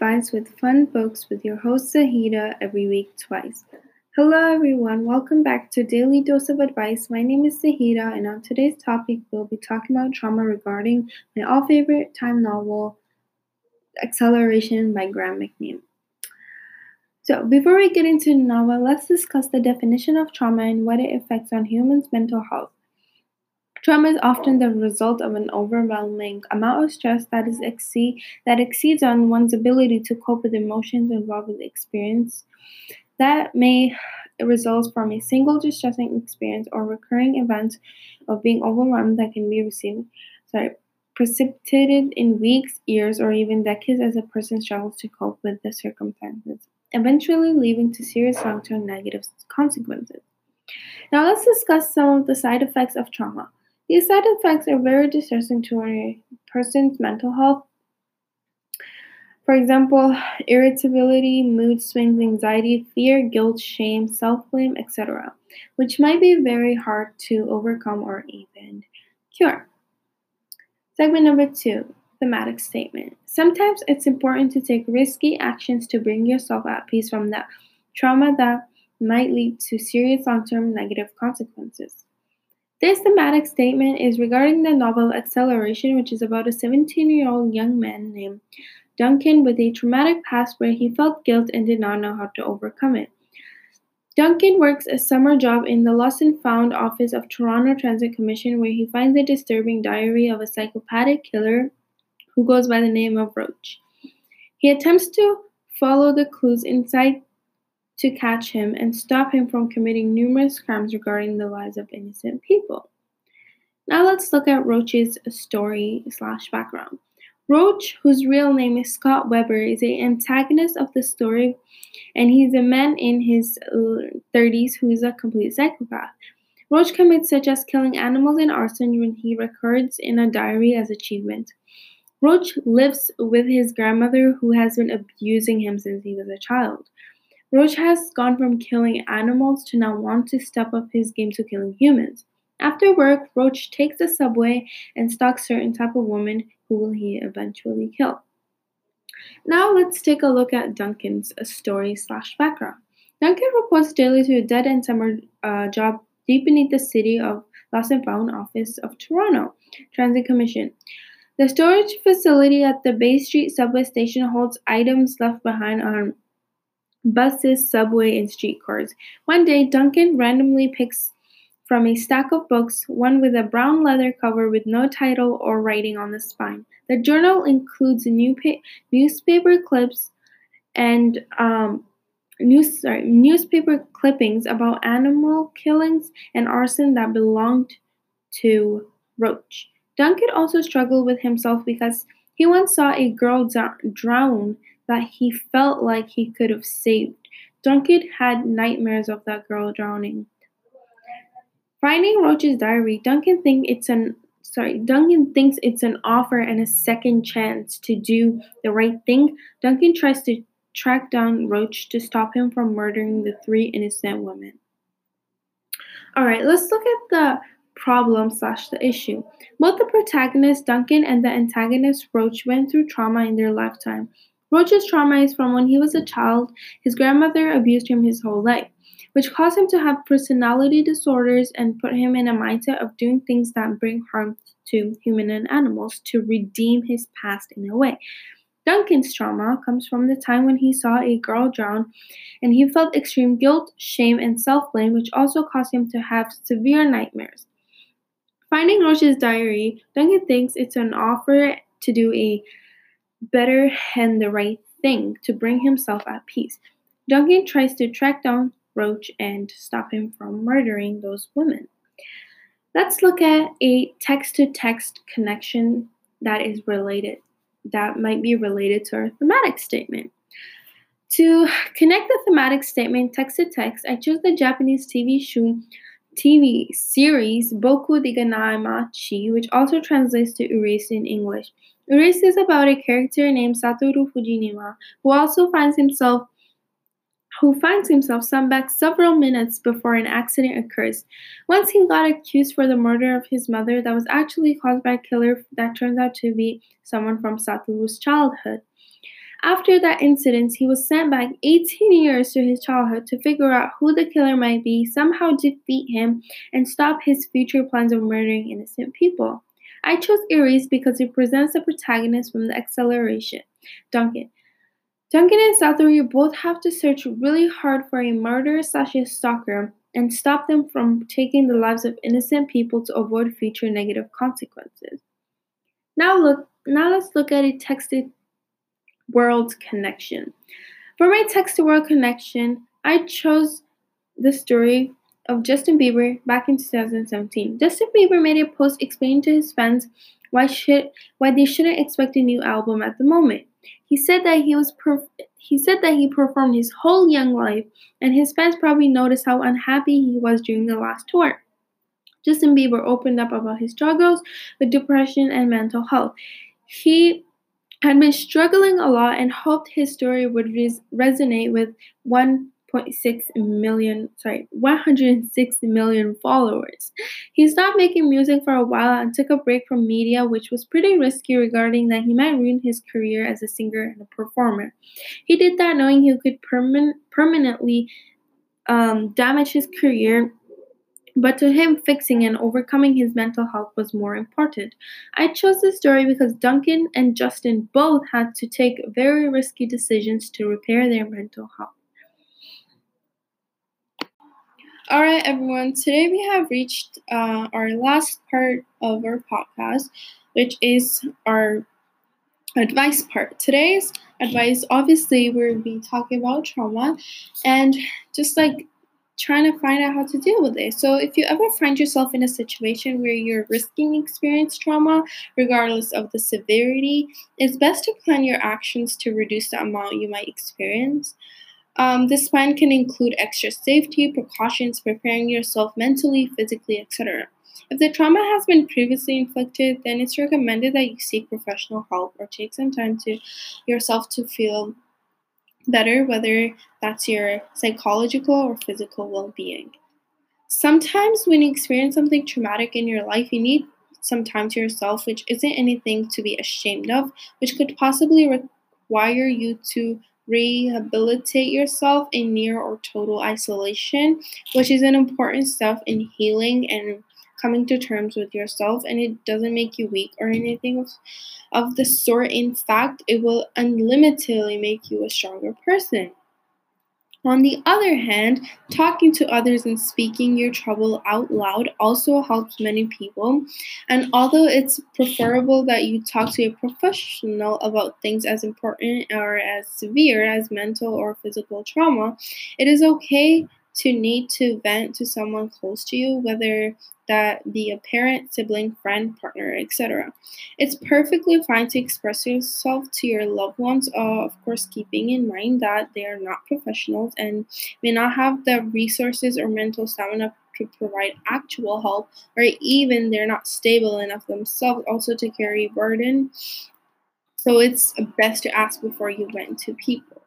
Advice with Fun Books with your host Zahida every week twice. Hello everyone, welcome back to Daily Dose of Advice. My name is Zahida and on today's topic we'll be talking about trauma regarding my all favorite time novel Acceleration by Graham McNeill. So, before we get into the novel, let's discuss the definition of trauma and what it affects on humans' mental health. Trauma is often the result of an overwhelming amount of stress that is exceed that exceeds on one's ability to cope with emotions involved with the experience. That may result from a single distressing experience or recurring event of being overwhelmed that can be received, sorry, precipitated in weeks, years, or even decades as a person struggles to cope with the circumstances, eventually leading to serious long-term negative consequences. Now let's discuss some of the side effects of trauma. These side effects are very distressing to a person's mental health. For example, irritability, mood swings, anxiety, fear, guilt, shame, self blame, etc., which might be very hard to overcome or even cure. Segment number two thematic statement. Sometimes it's important to take risky actions to bring yourself at peace from the trauma that might lead to serious long term negative consequences. This thematic statement is regarding the novel Acceleration, which is about a 17 year old young man named Duncan with a traumatic past where he felt guilt and did not know how to overcome it. Duncan works a summer job in the Lost and Found office of Toronto Transit Commission where he finds a disturbing diary of a psychopathic killer who goes by the name of Roach. He attempts to follow the clues inside to catch him and stop him from committing numerous crimes regarding the lives of innocent people. Now let's look at Roach's story slash background. Roach, whose real name is Scott Weber, is the antagonist of the story, and he's a man in his 30s who is a complete psychopath. Roach commits such as killing animals and arson when he records in a diary as achievement. Roach lives with his grandmother who has been abusing him since he was a child. Roach has gone from killing animals to now want to step up his game to killing humans. After work, Roach takes the subway and stalks certain type of woman who will he eventually kill. Now let's take a look at Duncan's story slash background. Duncan reports daily to a dead-end summer uh, job deep beneath the city of Lost and Found office of Toronto Transit Commission. The storage facility at the Bay Street subway station holds items left behind on buses, subway, and streetcars. One day, Duncan randomly picks from a stack of books one with a brown leather cover with no title or writing on the spine. The journal includes new pa- newspaper clips and um, news, sorry, newspaper clippings about animal killings and arson that belonged to Roach. Duncan also struggled with himself because he once saw a girl drown that he felt like he could have saved. Duncan had nightmares of that girl drowning. Finding Roach's diary, Duncan thinks it's an sorry, Duncan thinks it's an offer and a second chance to do the right thing. Duncan tries to track down Roach to stop him from murdering the three innocent women. Alright, let's look at the problem slash the issue. Both the protagonist Duncan and the antagonist Roach went through trauma in their lifetime. Roach's trauma is from when he was a child. His grandmother abused him his whole life, which caused him to have personality disorders and put him in a mindset of doing things that bring harm to human and animals to redeem his past in a way. Duncan's trauma comes from the time when he saw a girl drown and he felt extreme guilt, shame, and self blame, which also caused him to have severe nightmares. Finding Roach's diary, Duncan thinks it's an offer to do a better and the right thing to bring himself at peace. Duncan tries to track down Roach and stop him from murdering those women. Let's look at a text to text connection that is related, that might be related to our thematic statement. To connect the thematic statement text to text, I chose the Japanese TV show TV series Boku dake ga Inai Machi, which also translates to Erased in English. Erased is about a character named Satoru Fujinuma, who also finds himself who finds himself sent back several minutes before an accident occurs. Once he got accused for the murder of his mother that was actually caused by a killer that turns out to be someone from Satoru's childhood. After that incident, he was sent back 18 years to his childhood to figure out who the killer might be, somehow defeat him, and stop his future plans of murdering innocent people. I chose Erased because it presents the protagonist from the acceleration, Duncan. Duncan and Satoru both have to search really hard for a murderer slash stalker and stop them from taking the lives of innocent people to avoid future negative consequences. Now look now let's look at a texted world connection. For my text to world connection, I chose the story of Justin Bieber back in 2017. Justin Bieber made a post explaining to his fans why should why they shouldn't expect a new album at the moment. He said that he was perf- he said that he performed his whole young life and his fans probably noticed how unhappy he was during the last tour. Justin Bieber opened up about his struggles with depression and mental health. He had been struggling a lot and hoped his story would res- resonate with 1.6 million, sorry, 106 million followers. He stopped making music for a while and took a break from media, which was pretty risky regarding that he might ruin his career as a singer and a performer. He did that knowing he could perman- permanently um, damage his career but to him, fixing and overcoming his mental health was more important. I chose this story because Duncan and Justin both had to take very risky decisions to repair their mental health. All right, everyone. Today we have reached uh, our last part of our podcast, which is our advice part. Today's advice, obviously, we'll be talking about trauma and just like trying to find out how to deal with it. So, if you ever find yourself in a situation where you're risking experience trauma, regardless of the severity, it's best to plan your actions to reduce the amount you might experience. Um, this plan can include extra safety precautions, preparing yourself mentally, physically, etc. If the trauma has been previously inflicted, then it's recommended that you seek professional help or take some time to yourself to feel better, whether that's your psychological or physical well being. Sometimes, when you experience something traumatic in your life, you need some time to yourself, which isn't anything to be ashamed of, which could possibly require you to rehabilitate yourself in near or total isolation, which is an important step in healing and coming to terms with yourself and it doesn't make you weak or anything of, of the sort. In fact, it will unlimitedly make you a stronger person. On the other hand, talking to others and speaking your trouble out loud also helps many people. And although it's preferable that you talk to a professional about things as important or as severe as mental or physical trauma, it is okay to need to vent to someone close to you, whether that be a parent, sibling, friend, partner, etc. It's perfectly fine to express yourself to your loved ones, uh, of course, keeping in mind that they are not professionals and may not have the resources or mental stamina to provide actual help, or even they're not stable enough themselves also to carry burden. So it's best to ask before you vent to people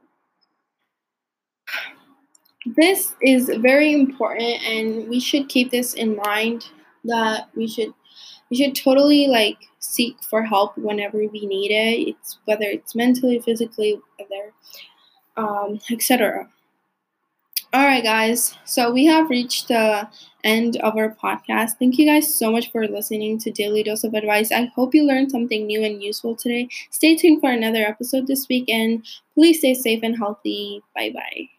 this is very important and we should keep this in mind that we should we should totally like seek for help whenever we need it. It's whether it's mentally physically whether um, etc all right guys. So we have reached the end of our podcast. Thank you guys so much for listening to daily dose of advice. I hope you learned something new and useful today. Stay tuned for another episode this week and please stay safe and healthy. Bye bye